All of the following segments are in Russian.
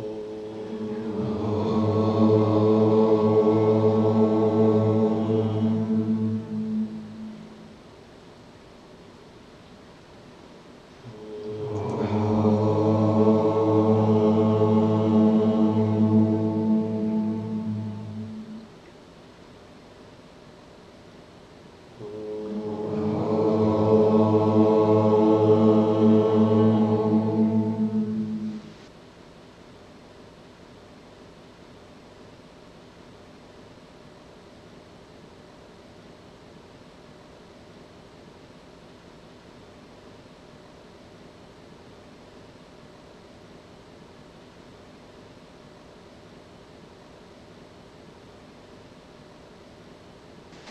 oh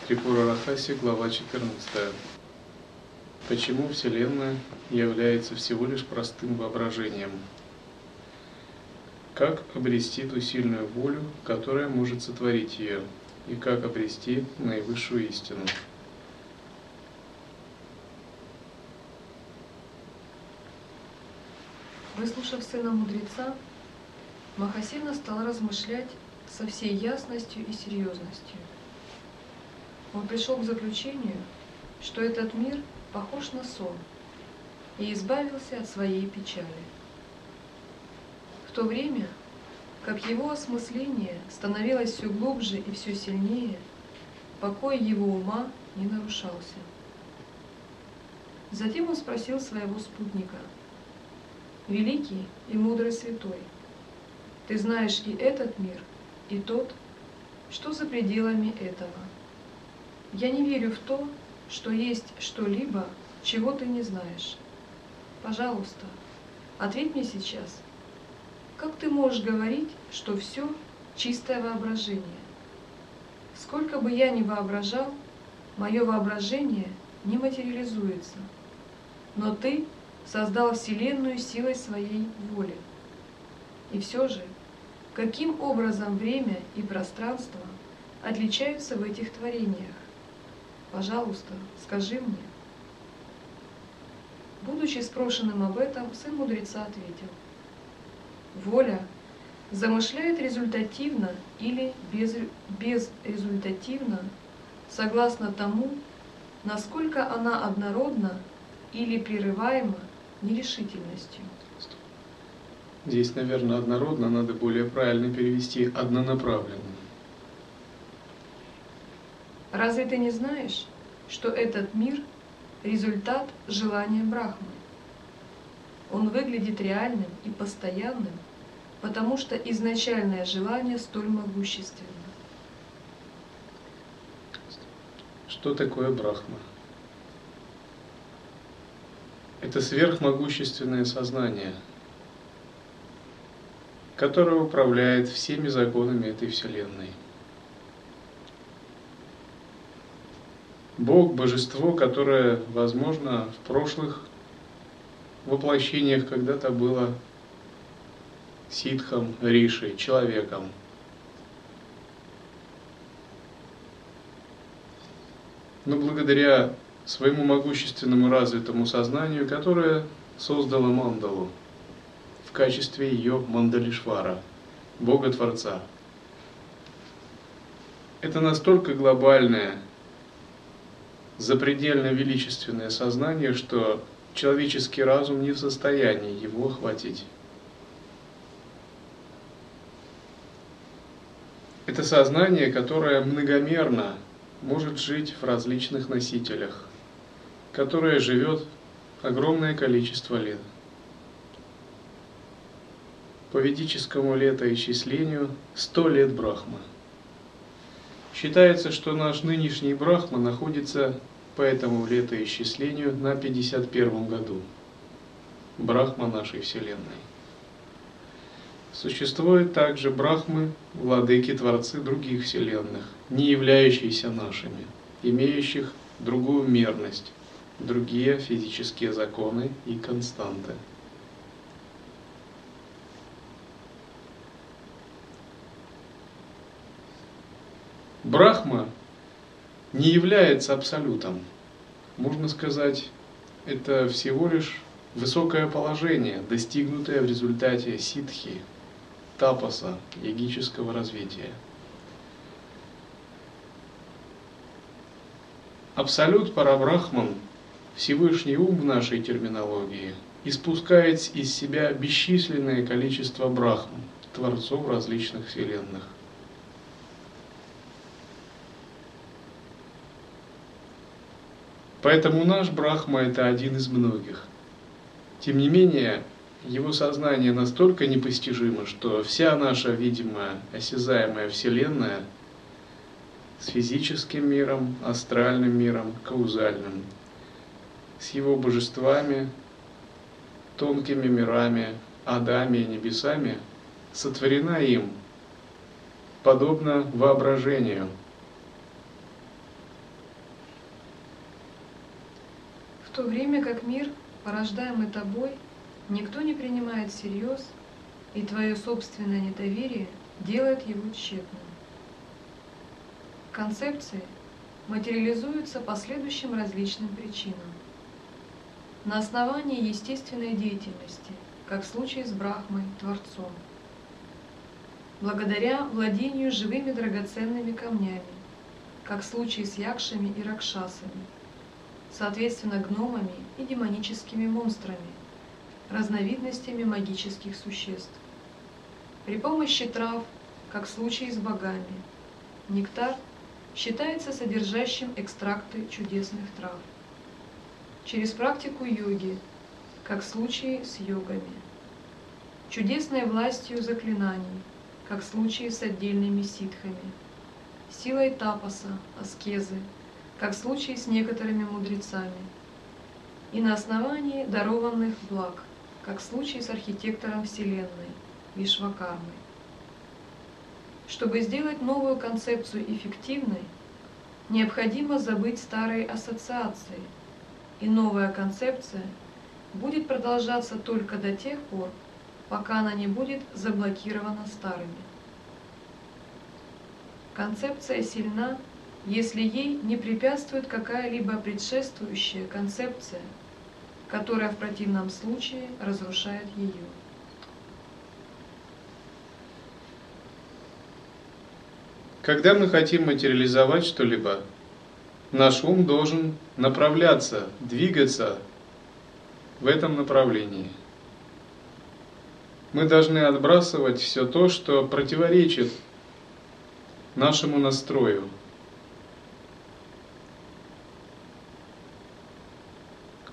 Трипура Рахаси, глава 14. Почему Вселенная является всего лишь простым воображением? Как обрести ту сильную волю, которая может сотворить ее? И как обрести наивысшую истину? Выслушав сына мудреца, Махасина стал размышлять со всей ясностью и серьезностью. Он пришел к заключению, что этот мир похож на сон, и избавился от своей печали. В то время, как его осмысление становилось все глубже и все сильнее, покой его ума не нарушался. Затем он спросил своего спутника, «Великий и мудрый святой, ты знаешь и этот мир, и тот, что за пределами этого?» Я не верю в то, что есть что-либо, чего ты не знаешь. Пожалуйста, ответь мне сейчас. Как ты можешь говорить, что все чистое воображение? Сколько бы я ни воображал, мое воображение не материализуется. Но ты создал Вселенную силой своей воли. И все же, каким образом время и пространство отличаются в этих творениях? Пожалуйста, скажи мне. Будучи спрошенным об этом, сын мудреца ответил. Воля замышляет результативно или без, безрезультативно, согласно тому, насколько она однородна или прерываема нерешительностью. Здесь, наверное, однородно надо более правильно перевести однонаправленно. Разве ты не знаешь, что этот мир – результат желания Брахмы? Он выглядит реальным и постоянным, потому что изначальное желание столь могущественно. Что такое Брахма? Это сверхмогущественное сознание, которое управляет всеми законами этой Вселенной – Бог, божество, которое, возможно, в прошлых воплощениях когда-то было ситхом, ришей, человеком. Но благодаря своему могущественному развитому сознанию, которое создало мандалу в качестве ее мандалишвара, Бога-творца. Это настолько глобальное запредельно величественное сознание, что человеческий разум не в состоянии его охватить. Это сознание, которое многомерно может жить в различных носителях, которое живет огромное количество лет. По ведическому летоисчислению 100 лет Брахма – Считается, что наш нынешний Брахма находится по этому летоисчислению на 51 году. Брахма нашей Вселенной. Существуют также брахмы, владыки, творцы других вселенных, не являющиеся нашими, имеющих другую мерность, другие физические законы и константы. Брахма не является абсолютом. Можно сказать, это всего лишь высокое положение, достигнутое в результате ситхи, тапаса, йогического развития. Абсолют Парабрахман, Всевышний ум в нашей терминологии, испускает из себя бесчисленное количество брахм, творцов различных вселенных. Поэтому наш Брахма это один из многих. Тем не менее, его сознание настолько непостижимо, что вся наша видимая, осязаемая Вселенная с физическим миром, астральным миром, каузальным, с его божествами, тонкими мирами, адами и небесами, сотворена им, подобно воображению. В то время как мир, порождаемый тобой, никто не принимает всерьез, и твое собственное недоверие делает его тщетным. Концепции материализуются по следующим различным причинам. На основании естественной деятельности, как в случае с Брахмой, Творцом. Благодаря владению живыми драгоценными камнями, как в случае с Якшами и Ракшасами, соответственно гномами и демоническими монстрами, разновидностями магических существ. При помощи трав, как в случае с богами, нектар считается содержащим экстракты чудесных трав. Через практику йоги, как в случае с йогами. Чудесной властью заклинаний, как в случае с отдельными ситхами. Силой тапаса, аскезы, как в случае с некоторыми мудрецами. И на основании дарованных благ, как в случае с архитектором Вселенной, Вишвакармой. Чтобы сделать новую концепцию эффективной, необходимо забыть старые ассоциации, и новая концепция будет продолжаться только до тех пор, пока она не будет заблокирована старыми. Концепция сильна, если ей не препятствует какая-либо предшествующая концепция – которая в противном случае разрушает ее. Когда мы хотим материализовать что-либо, наш ум должен направляться, двигаться в этом направлении. Мы должны отбрасывать все то, что противоречит нашему настрою –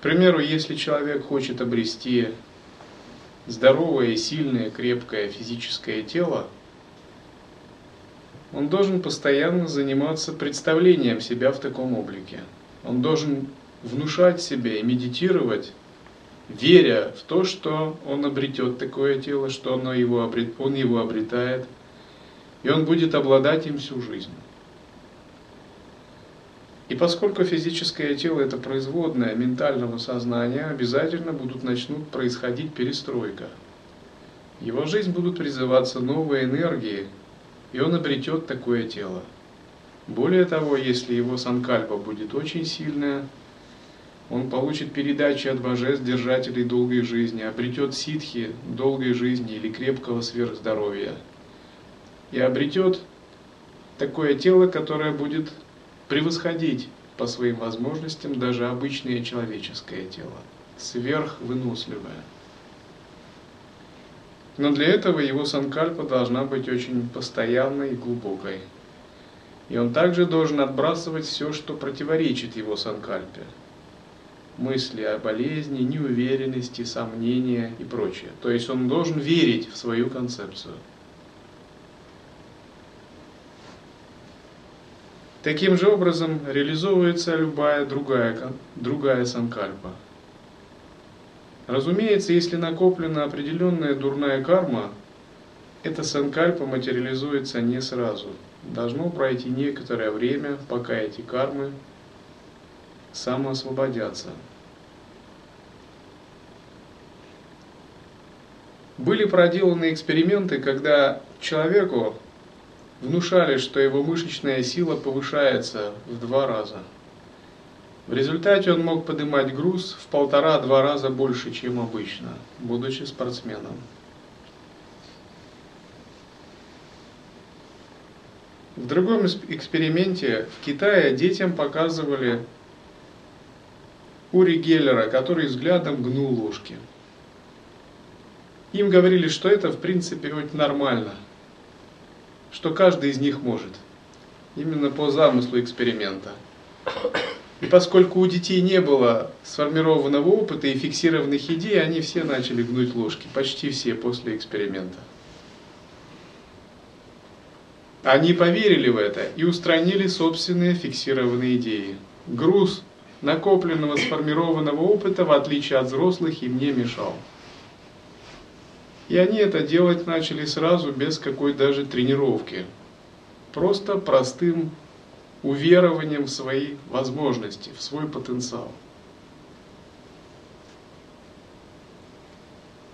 примеру, если человек хочет обрести здоровое, сильное, крепкое физическое тело, он должен постоянно заниматься представлением себя в таком облике. Он должен внушать себе и медитировать, веря в то, что он обретет такое тело, что оно его обрет, он его обретает, и он будет обладать им всю жизнь. И поскольку физическое тело это производное ментального сознания, обязательно будут начнут происходить перестройка. В его жизнь будут призываться новые энергии, и он обретет такое тело. Более того, если его санкальпа будет очень сильная, он получит передачи от божеств, держателей долгой жизни, обретет ситхи долгой жизни или крепкого сверхздоровья. И обретет такое тело, которое будет превосходить по своим возможностям даже обычное человеческое тело, сверхвыносливое. Но для этого его санкальпа должна быть очень постоянной и глубокой. И он также должен отбрасывать все, что противоречит его санкальпе. Мысли о болезни, неуверенности, сомнения и прочее. То есть он должен верить в свою концепцию. Таким же образом реализовывается любая другая, другая санкальпа. Разумеется, если накоплена определенная дурная карма, эта санкальпа материализуется не сразу. Должно пройти некоторое время, пока эти кармы самоосвободятся. Были проделаны эксперименты, когда человеку внушали, что его мышечная сила повышается в два раза. В результате он мог поднимать груз в полтора-два раза больше, чем обычно, будучи спортсменом. В другом эксперименте в Китае детям показывали Ури Геллера, который взглядом гнул ложки. Им говорили, что это в принципе очень нормально, что каждый из них может. Именно по замыслу эксперимента. И поскольку у детей не было сформированного опыта и фиксированных идей, они все начали гнуть ложки, почти все после эксперимента. Они поверили в это и устранили собственные фиксированные идеи. Груз накопленного сформированного опыта, в отличие от взрослых, им не мешал. И они это делать начали сразу, без какой даже тренировки. Просто простым уверованием в свои возможности, в свой потенциал.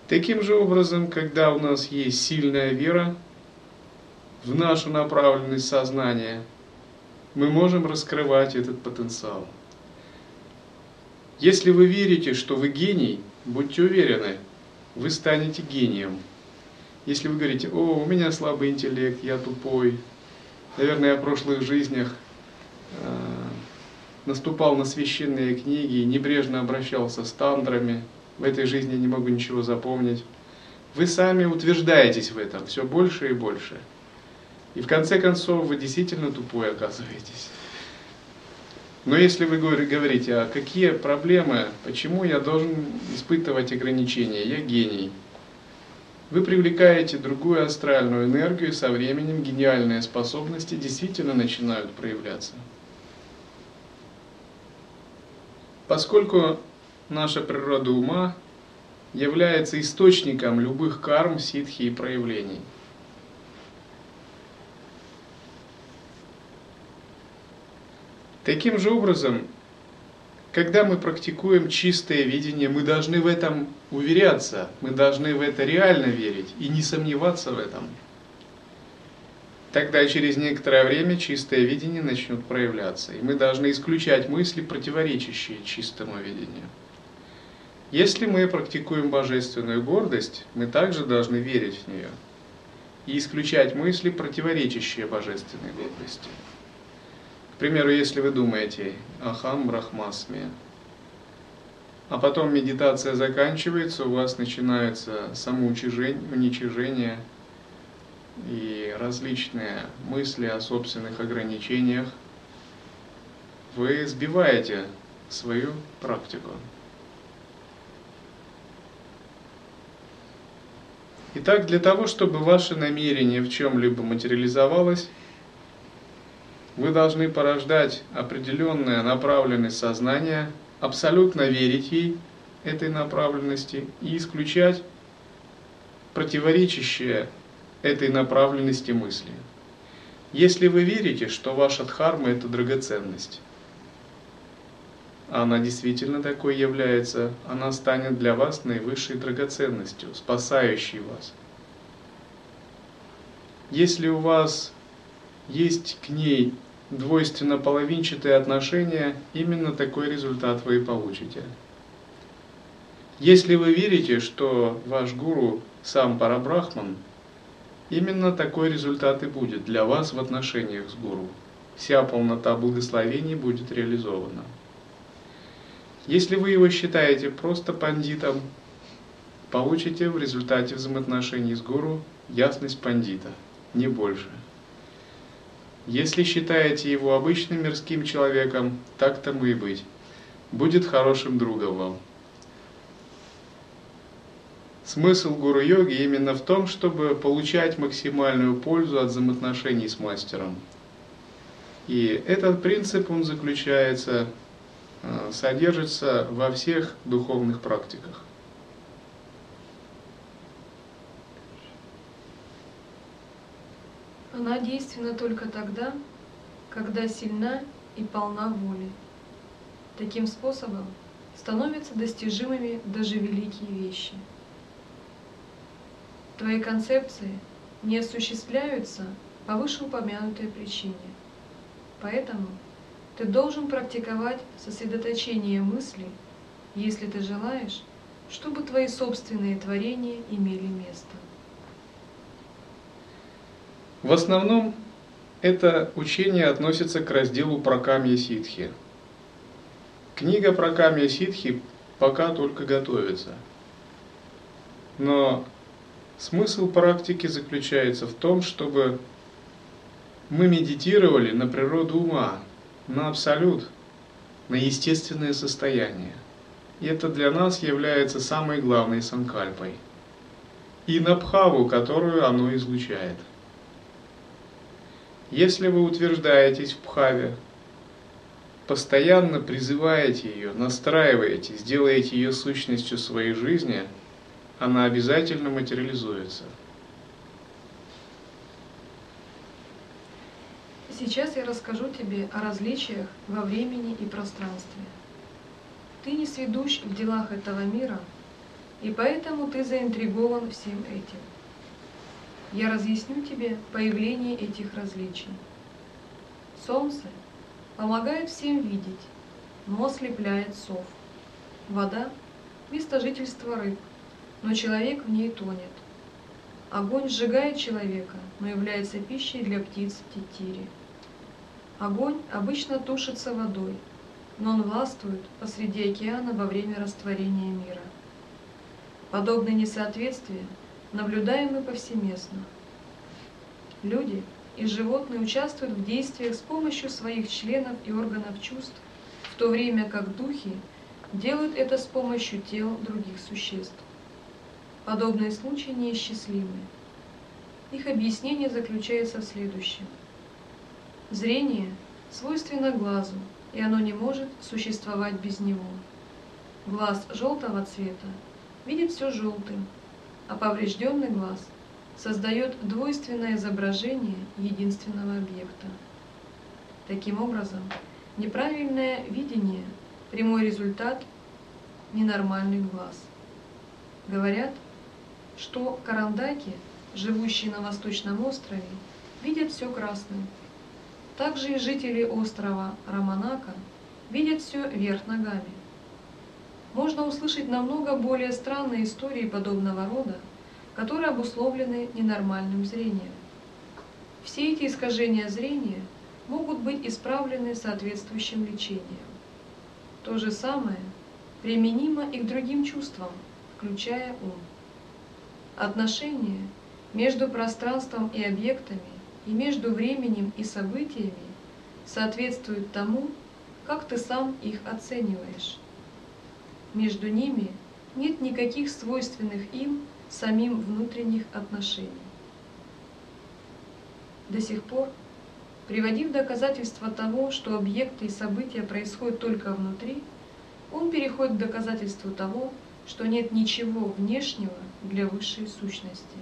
Таким же образом, когда у нас есть сильная вера в нашу направленность сознания, мы можем раскрывать этот потенциал. Если вы верите, что вы гений, будьте уверены, вы станете гением. Если вы говорите, о, у меня слабый интеллект, я тупой, наверное, я в прошлых жизнях э, наступал на священные книги, небрежно обращался с тандрами, в этой жизни не могу ничего запомнить. Вы сами утверждаетесь в этом все больше и больше. И в конце концов вы действительно тупой оказываетесь. Но если вы говорите, а какие проблемы, почему я должен испытывать ограничения, я гений, вы привлекаете другую астральную энергию, и со временем гениальные способности действительно начинают проявляться. Поскольку наша природа ума является источником любых карм, ситхи и проявлений – Таким же образом, когда мы практикуем чистое видение, мы должны в этом уверяться, мы должны в это реально верить и не сомневаться в этом. Тогда через некоторое время чистое видение начнет проявляться, и мы должны исключать мысли, противоречащие чистому видению. Если мы практикуем божественную гордость, мы также должны верить в нее и исключать мысли, противоречащие божественной гордости примеру, если вы думаете «Ахам Брахмасме», а потом медитация заканчивается, у вас начинается самоуничижение уничижение и различные мысли о собственных ограничениях, вы сбиваете свою практику. Итак, для того, чтобы ваше намерение в чем-либо материализовалось, вы должны порождать определенная направленность сознания, абсолютно верить ей, этой направленности, и исключать противоречащие этой направленности мысли. Если вы верите, что ваша дхарма – это драгоценность, она действительно такой является, она станет для вас наивысшей драгоценностью, спасающей вас. Если у вас есть к ней двойственно-половинчатые отношения, именно такой результат вы и получите. Если вы верите, что ваш гуру сам Парабрахман, именно такой результат и будет для вас в отношениях с гуру. Вся полнота благословений будет реализована. Если вы его считаете просто пандитом, получите в результате взаимоотношений с гуру ясность пандита, не больше. Если считаете его обычным мирским человеком, так тому и быть. Будет хорошим другом вам. Смысл гуру-йоги именно в том, чтобы получать максимальную пользу от взаимоотношений с мастером. И этот принцип, он заключается, э, содержится во всех духовных практиках. Она действенна только тогда, когда сильна и полна воли. Таким способом становятся достижимыми даже великие вещи. Твои концепции не осуществляются по вышеупомянутой причине. Поэтому ты должен практиковать сосредоточение мысли, если ты желаешь, чтобы твои собственные творения имели место. В основном Это учение относится к разделу Пракамья Ситхи. Книга Пракамья Ситхи пока только готовится. Но смысл практики заключается в том, чтобы мы медитировали на природу ума, на абсолют, на естественное состояние. И это для нас является самой главной санкальпой. И на бхаву, которую оно излучает. Если вы утверждаетесь в бхаве, постоянно призываете ее, настраиваете, сделаете ее сущностью своей жизни, она обязательно материализуется. Сейчас я расскажу тебе о различиях во времени и пространстве. Ты не сведущ в делах этого мира, и поэтому ты заинтригован всем этим. Я разъясню тебе появление этих различий. Солнце помогает всем видеть, но ослепляет сов. Вода – место жительства рыб, но человек в ней тонет. Огонь сжигает человека, но является пищей для птиц тетири. Огонь обычно тушится водой, но он властвует посреди океана во время растворения мира. Подобные несоответствия наблюдаемы повсеместно. Люди и животные участвуют в действиях с помощью своих членов и органов чувств, в то время как духи делают это с помощью тел других существ. Подобные случаи неисчислимы. Их объяснение заключается в следующем – Зрение свойственно глазу, и оно не может существовать без него. Глаз желтого цвета видит все желтым, а поврежденный глаз создает двойственное изображение единственного объекта. Таким образом, неправильное видение – прямой результат ненормальных глаз. Говорят, что карандаки, живущие на Восточном острове, видят все красным – также и жители острова Раманака видят все вверх ногами. Можно услышать намного более странные истории подобного рода, которые обусловлены ненормальным зрением. Все эти искажения зрения могут быть исправлены соответствующим лечением. То же самое применимо и к другим чувствам, включая ум. Отношения между пространством и объектами и между временем и событиями соответствует тому, как ты сам их оцениваешь. Между ними нет никаких свойственных им самим внутренних отношений. До сих пор, приводив доказательства того, что объекты и события происходят только внутри, он переходит к доказательству того, что нет ничего внешнего для высшей сущности.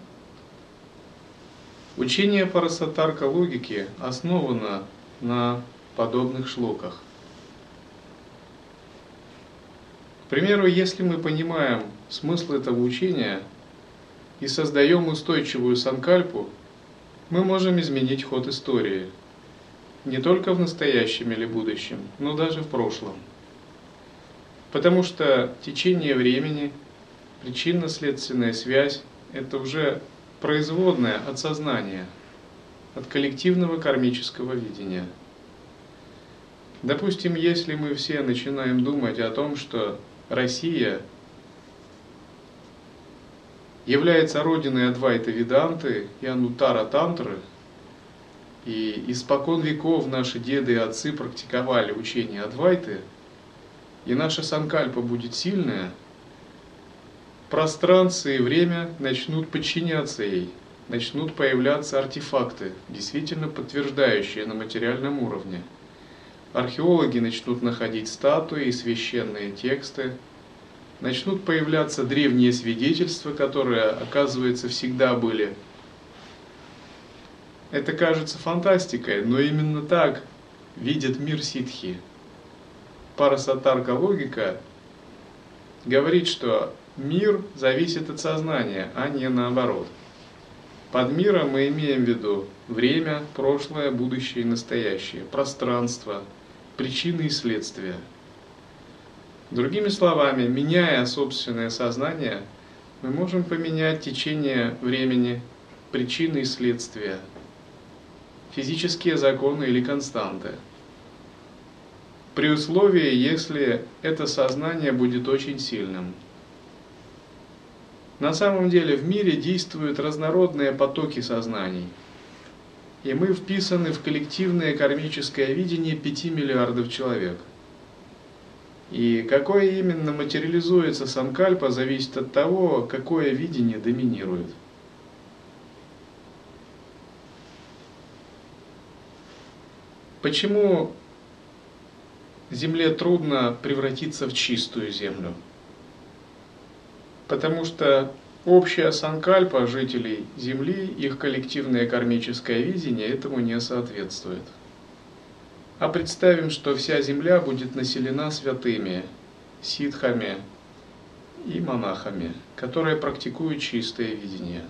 Учение Парасатарка логики основано на подобных шлоках. Примеру, если мы понимаем смысл этого учения и создаем устойчивую санкальпу, мы можем изменить ход истории, не только в настоящем или будущем, но даже в прошлом. Потому что течение времени, причинно-следственная связь – это уже производная от сознания, от коллективного кармического видения. Допустим, если мы все начинаем думать о том, что Россия является родиной Адвайта Веданты и Анутара Тантры, и испокон веков наши деды и отцы практиковали учение Адвайты, и наша санкальпа будет сильная – пространство и время начнут подчиняться ей, начнут появляться артефакты, действительно подтверждающие на материальном уровне. Археологи начнут находить статуи и священные тексты, начнут появляться древние свидетельства, которые, оказывается, всегда были. Это кажется фантастикой, но именно так видят мир ситхи. Парасатарка логика говорит, что Мир зависит от сознания, а не наоборот. Под миром мы имеем в виду время, прошлое, будущее и настоящее, пространство, причины и следствия. Другими словами, меняя собственное сознание, мы можем поменять течение времени, причины и следствия. физические законы или константы. При условии, если это сознание будет очень сильным. На самом деле в мире действуют разнородные потоки сознаний. И мы вписаны в коллективное кармическое видение 5 миллиардов человек. И какое именно материализуется санкальпа, зависит от того, какое видение доминирует. Почему земле трудно превратиться в чистую землю? Потому что общая санкальпа жителей Земли, их коллективное кармическое видение этому не соответствует. А представим, что вся Земля будет населена святыми, ситхами и монахами, которые практикуют чистое видение.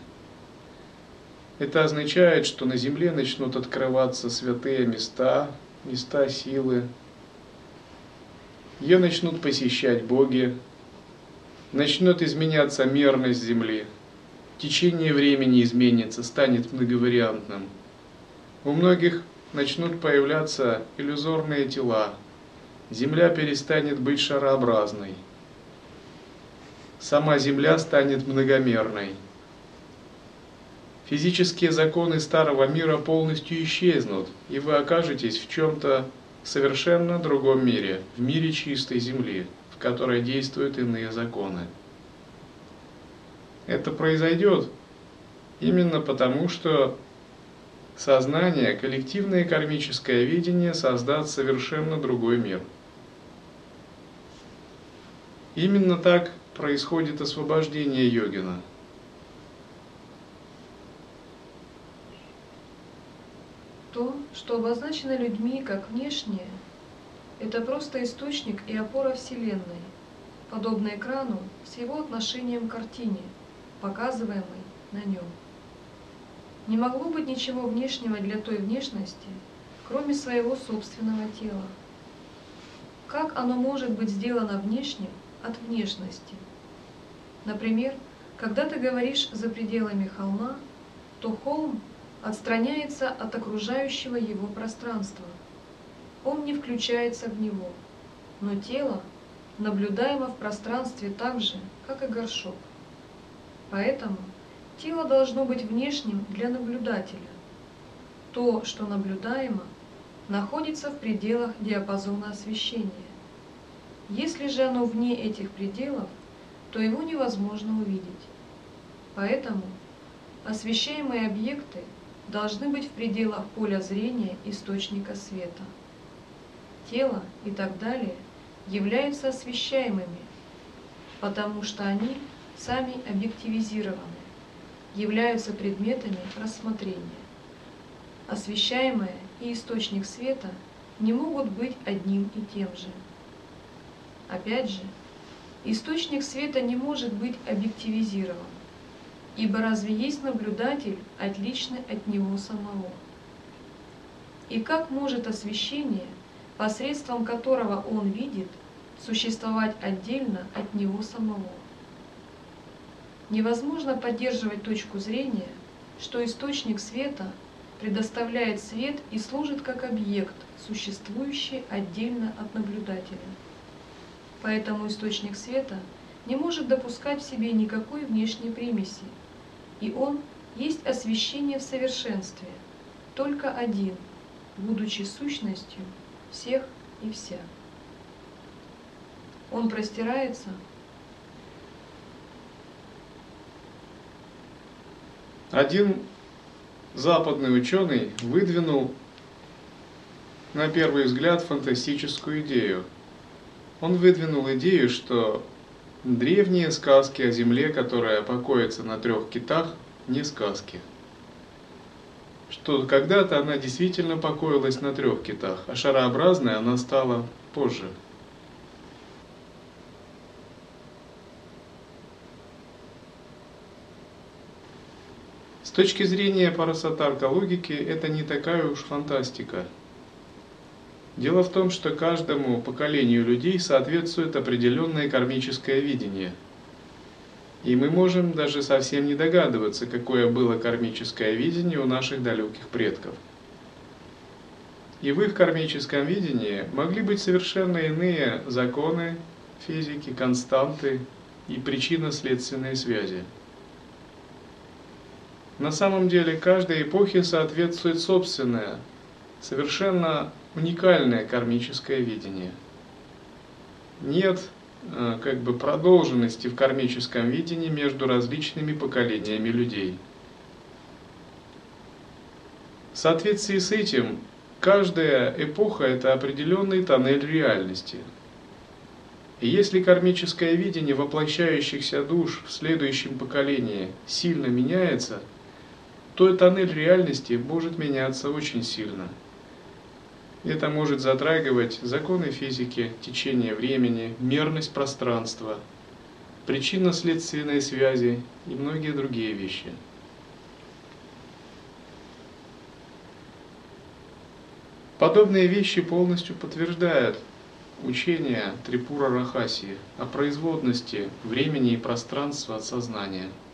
Это означает, что на Земле начнут открываться святые места, места силы. Ее начнут посещать боги, начнет изменяться мерность Земли, течение времени изменится, станет многовариантным. У многих начнут появляться иллюзорные тела, Земля перестанет быть шарообразной, сама Земля станет многомерной. Физические законы старого мира полностью исчезнут, и вы окажетесь в чем-то совершенно другом мире, в мире чистой Земли, в которой действуют иные законы. Это произойдет именно потому, что сознание, коллективное кармическое видение создаст совершенно другой мир. Именно так происходит освобождение йогина. То, что обозначено людьми как внешнее, это просто источник и опора Вселенной, подобно экрану с его отношением к картине, показываемой на нем. Не могло быть ничего внешнего для той внешности, кроме своего собственного тела. Как оно может быть сделано внешним от внешности? Например, когда ты говоришь за пределами холма, то холм отстраняется от окружающего его пространства. Он не включается в него, но тело наблюдаемо в пространстве так же, как и горшок. Поэтому Тело должно быть внешним для наблюдателя. То, что наблюдаемо, находится в пределах диапазона освещения. Если же оно вне этих пределов, то его невозможно увидеть. Поэтому освещаемые объекты должны быть в пределах поля зрения источника света. Тело и так далее являются освещаемыми, потому что они сами объективизированы являются предметами рассмотрения. Освещаемое и источник света не могут быть одним и тем же. Опять же, источник света не может быть объективизирован, ибо разве есть наблюдатель, отличный от него самого? И как может освещение, посредством которого он видит, существовать отдельно от него самого? Невозможно поддерживать точку зрения, что источник света предоставляет свет и служит как объект, существующий отдельно от наблюдателя. Поэтому источник света не может допускать в себе никакой внешней примеси, и он есть освещение в совершенстве, только один, будучи сущностью всех и вся. Он простирается Один западный ученый выдвинул на первый взгляд фантастическую идею. Он выдвинул идею, что древние сказки о Земле, которая покоится на трех китах, не сказки. Что когда-то она действительно покоилась на трех китах, а шарообразной она стала позже. С точки зрения парасатарка логики, это не такая уж фантастика. Дело в том, что каждому поколению людей соответствует определенное кармическое видение. И мы можем даже совсем не догадываться, какое было кармическое видение у наших далеких предков. И в их кармическом видении могли быть совершенно иные законы физики, константы и причинно-следственные связи. На самом деле каждой эпохе соответствует собственное, совершенно уникальное кармическое видение. Нет как бы продолженности в кармическом видении между различными поколениями людей. В соответствии с этим Каждая эпоха – это определенный тоннель реальности. И если кармическое видение воплощающихся душ в следующем поколении сильно меняется, то тоннель реальности может меняться очень сильно. Это может затрагивать законы физики, течение времени, мерность пространства, причинно-следственные связи и многие другие вещи – Подобные вещи полностью подтверждают учение Трипура Рахаси о производности времени и пространства от сознания –